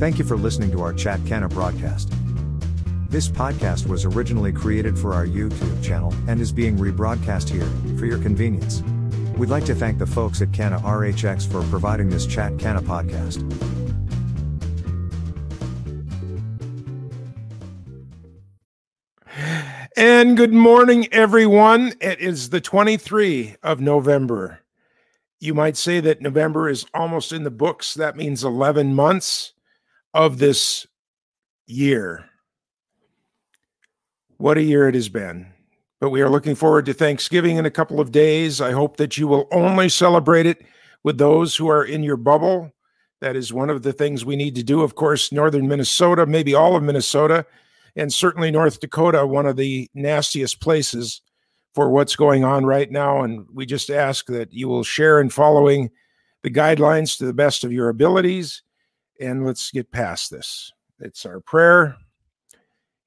Thank you for listening to our Chat Canna broadcast. This podcast was originally created for our YouTube channel and is being rebroadcast here for your convenience. We'd like to thank the folks at Canna RHX for providing this Chat Canna podcast. And good morning, everyone. It is the 23 of November. You might say that November is almost in the books. That means 11 months of this year. What a year it has been. But we are looking forward to Thanksgiving in a couple of days. I hope that you will only celebrate it with those who are in your bubble. That is one of the things we need to do. Of course, northern Minnesota, maybe all of Minnesota, and certainly North Dakota, one of the nastiest places for what's going on right now. And we just ask that you will share in following the guidelines to the best of your abilities. And let's get past this. It's our prayer,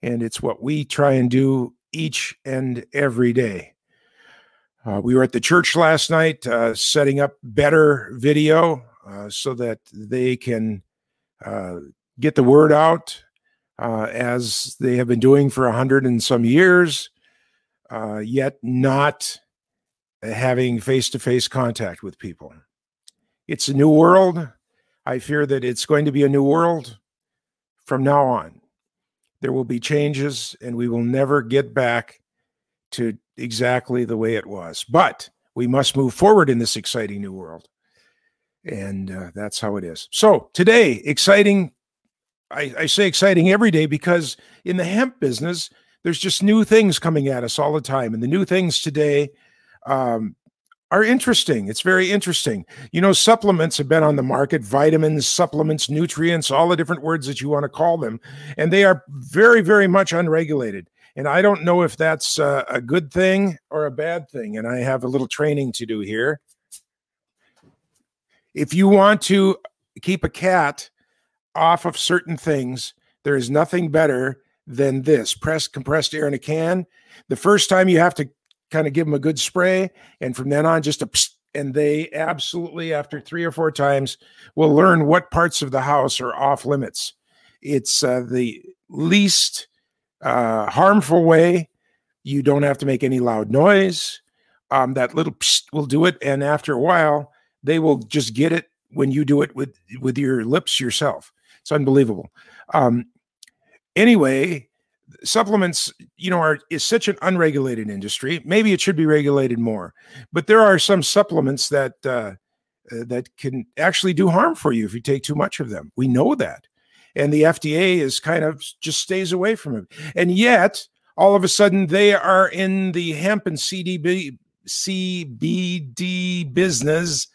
and it's what we try and do each and every day. Uh, we were at the church last night uh, setting up better video uh, so that they can uh, get the word out uh, as they have been doing for a hundred and some years, uh, yet not having face to face contact with people. It's a new world. I fear that it's going to be a new world from now on. There will be changes, and we will never get back to exactly the way it was. But we must move forward in this exciting new world. And uh, that's how it is. So, today, exciting. I, I say exciting every day because in the hemp business, there's just new things coming at us all the time. And the new things today um, are interesting. It's very interesting. You know, supplements have been on the market vitamins, supplements, nutrients, all the different words that you want to call them. And they are very, very much unregulated. And I don't know if that's uh, a good thing or a bad thing. And I have a little training to do here. If you want to keep a cat off of certain things, there is nothing better than this pressed compressed air in a can. The first time you have to kind of give them a good spray, and from then on, just a and they absolutely, after three or four times, will learn what parts of the house are off limits. It's uh, the least uh, harmful way. You don't have to make any loud noise. Um, that little will do it, and after a while, they will just get it when you do it with with your lips yourself. It's unbelievable. Um, anyway, supplements you know are is such an unregulated industry. Maybe it should be regulated more but there are some supplements that uh, uh, that can actually do harm for you if you take too much of them. We know that. And the fda is kind of just stays away from it. And yet all of a sudden they are in the hemp and cdb cbd business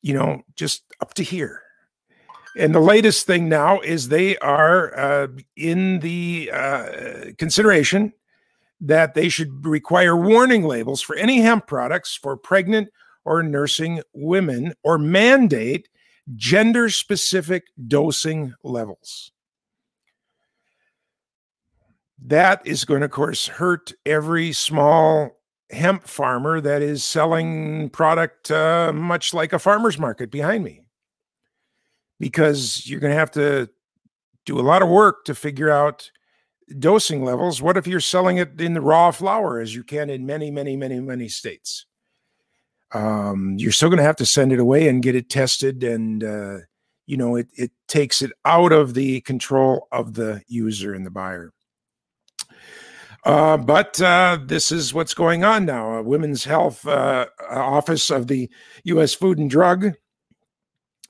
you know just up to here and the latest thing now is they are uh, in the uh, consideration that they should require warning labels for any hemp products for pregnant or nursing women or mandate gender specific dosing levels. That is going to, of course, hurt every small hemp farmer that is selling product uh, much like a farmer's market behind me because you're going to have to do a lot of work to figure out dosing levels. What if you're selling it in the raw flower, as you can in many, many, many, many states? Um, you're still going to have to send it away and get it tested, and uh, you know it it takes it out of the control of the user and the buyer. Uh, but uh, this is what's going on now. A Women's Health uh, Office of the U.S. Food and Drug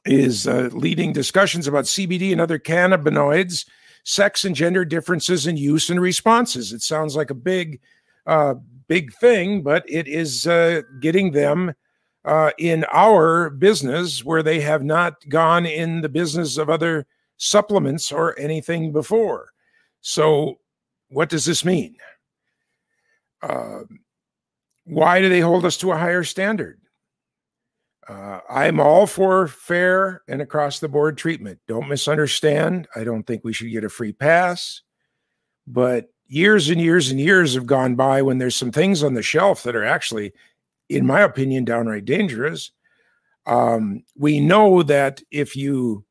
is uh, leading discussions about CBD and other cannabinoids, sex and gender differences in use and responses. It sounds like a big, uh, big thing, but it is uh, getting them uh, in our business where they have not gone in the business of other supplements or anything before. So, what does this mean? Uh, why do they hold us to a higher standard? Uh, I'm all for fair and across the board treatment. Don't misunderstand. I don't think we should get a free pass. But years and years and years have gone by when there's some things on the shelf that are actually, in my opinion, downright dangerous. Um, we know that if you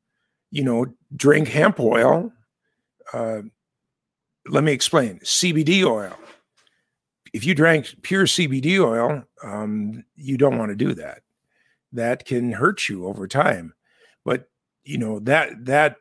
you know, drink hemp oil. Uh, let me explain CBD oil. If you drank pure CBD oil, um, you don't want to do that. That can hurt you over time. But you know that that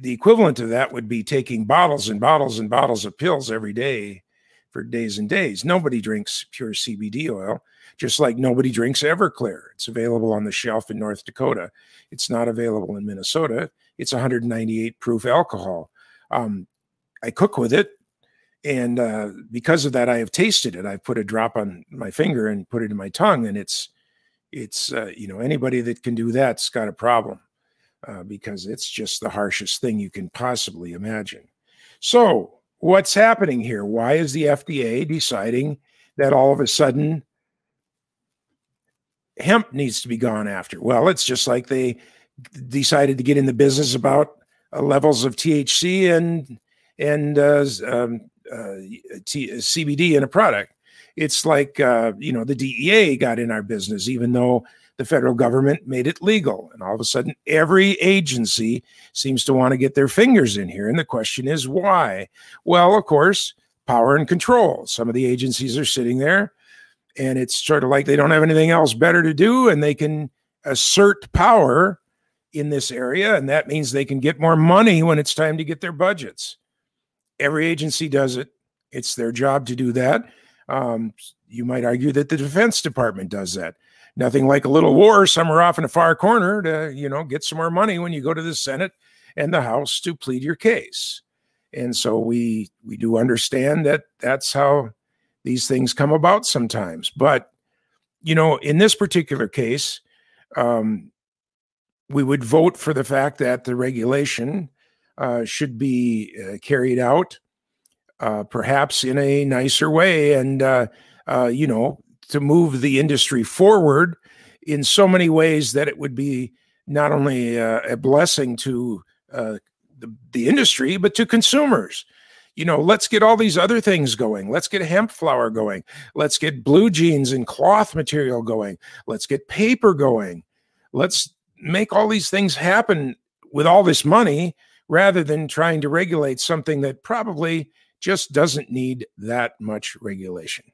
the equivalent of that would be taking bottles and bottles and bottles of pills every day for days and days. Nobody drinks pure CBD oil, just like nobody drinks Everclear. It's available on the shelf in North Dakota. It's not available in Minnesota. It's 198 proof alcohol. Um, I cook with it. And uh, because of that, I have tasted it. I've put a drop on my finger and put it in my tongue, and it's, it's, uh, you know, anybody that can do that's got a problem uh, because it's just the harshest thing you can possibly imagine. So, what's happening here? Why is the FDA deciding that all of a sudden hemp needs to be gone after? Well, it's just like they decided to get in the business about uh, levels of THC and and uh, um, uh, T- CBD in a product. It's like uh, you know the DEA got in our business, even though the federal government made it legal, and all of a sudden every agency seems to want to get their fingers in here. And the question is why? Well, of course, power and control. Some of the agencies are sitting there, and it's sort of like they don't have anything else better to do, and they can assert power in this area, and that means they can get more money when it's time to get their budgets. Every agency does it. It's their job to do that. Um, you might argue that the Defense Department does that. Nothing like a little war somewhere off in a far corner to, you know, get some more money when you go to the Senate and the House to plead your case. And so we we do understand that that's how these things come about sometimes. But you know, in this particular case, um, we would vote for the fact that the regulation uh, should be uh, carried out, uh, perhaps in a nicer way, and uh, uh, you know, to move the industry forward in so many ways that it would be not only uh, a blessing to the, the industry but to consumers you know, let's get all these other things going. Let's get hemp flour going. Let's get blue jeans and cloth material going. Let's get paper going. Let's make all these things happen with all this money rather than trying to regulate something that probably just doesn't need that much regulation.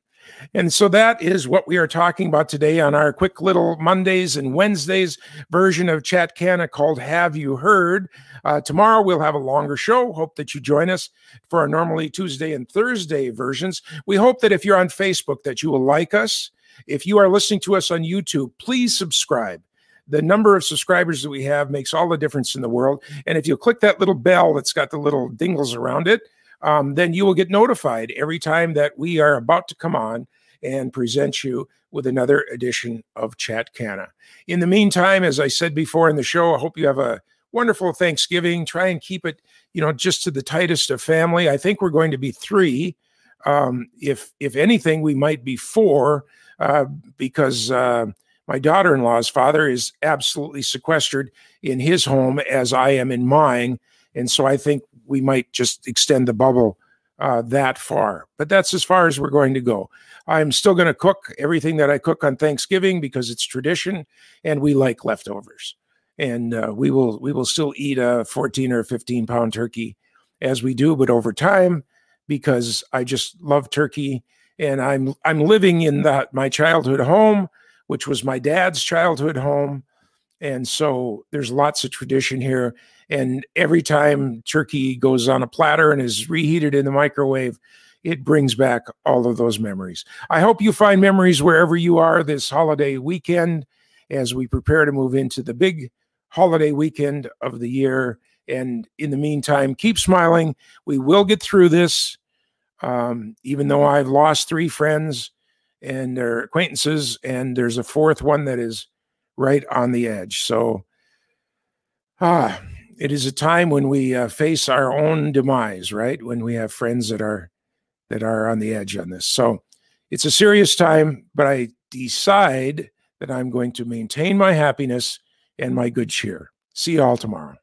And so that is what we are talking about today on our quick little Mondays and Wednesdays version of Chat Canna called Have You Heard? Uh, tomorrow we'll have a longer show. Hope that you join us for our normally Tuesday and Thursday versions. We hope that if you're on Facebook that you will like us. If you are listening to us on YouTube, please subscribe the number of subscribers that we have makes all the difference in the world. And if you click that little bell that's got the little dingles around it, um, then you will get notified every time that we are about to come on and present you with another edition of Chat Canna. In the meantime, as I said before in the show, I hope you have a wonderful Thanksgiving. Try and keep it, you know, just to the tightest of family. I think we're going to be three. Um, if if anything, we might be four uh, because uh, my daughter in law's father is absolutely sequestered in his home as I am in mine. And so I think we might just extend the bubble uh, that far. But that's as far as we're going to go. I'm still going to cook everything that I cook on Thanksgiving because it's tradition and we like leftovers. And uh, we will we will still eat a 14 or 15 pound turkey as we do, but over time, because I just love turkey and I'm I'm living in that my childhood home which was my dad's childhood home. And so there's lots of tradition here. And every time turkey goes on a platter and is reheated in the microwave, it brings back all of those memories. I hope you find memories wherever you are this holiday weekend as we prepare to move into the big holiday weekend of the year. And in the meantime, keep smiling. We will get through this. Um, even though I've lost three friends, and their acquaintances, and there's a fourth one that is right on the edge. So, ah, it is a time when we uh, face our own demise, right? When we have friends that are that are on the edge on this. So, it's a serious time, but I decide that I'm going to maintain my happiness and my good cheer. See you all tomorrow.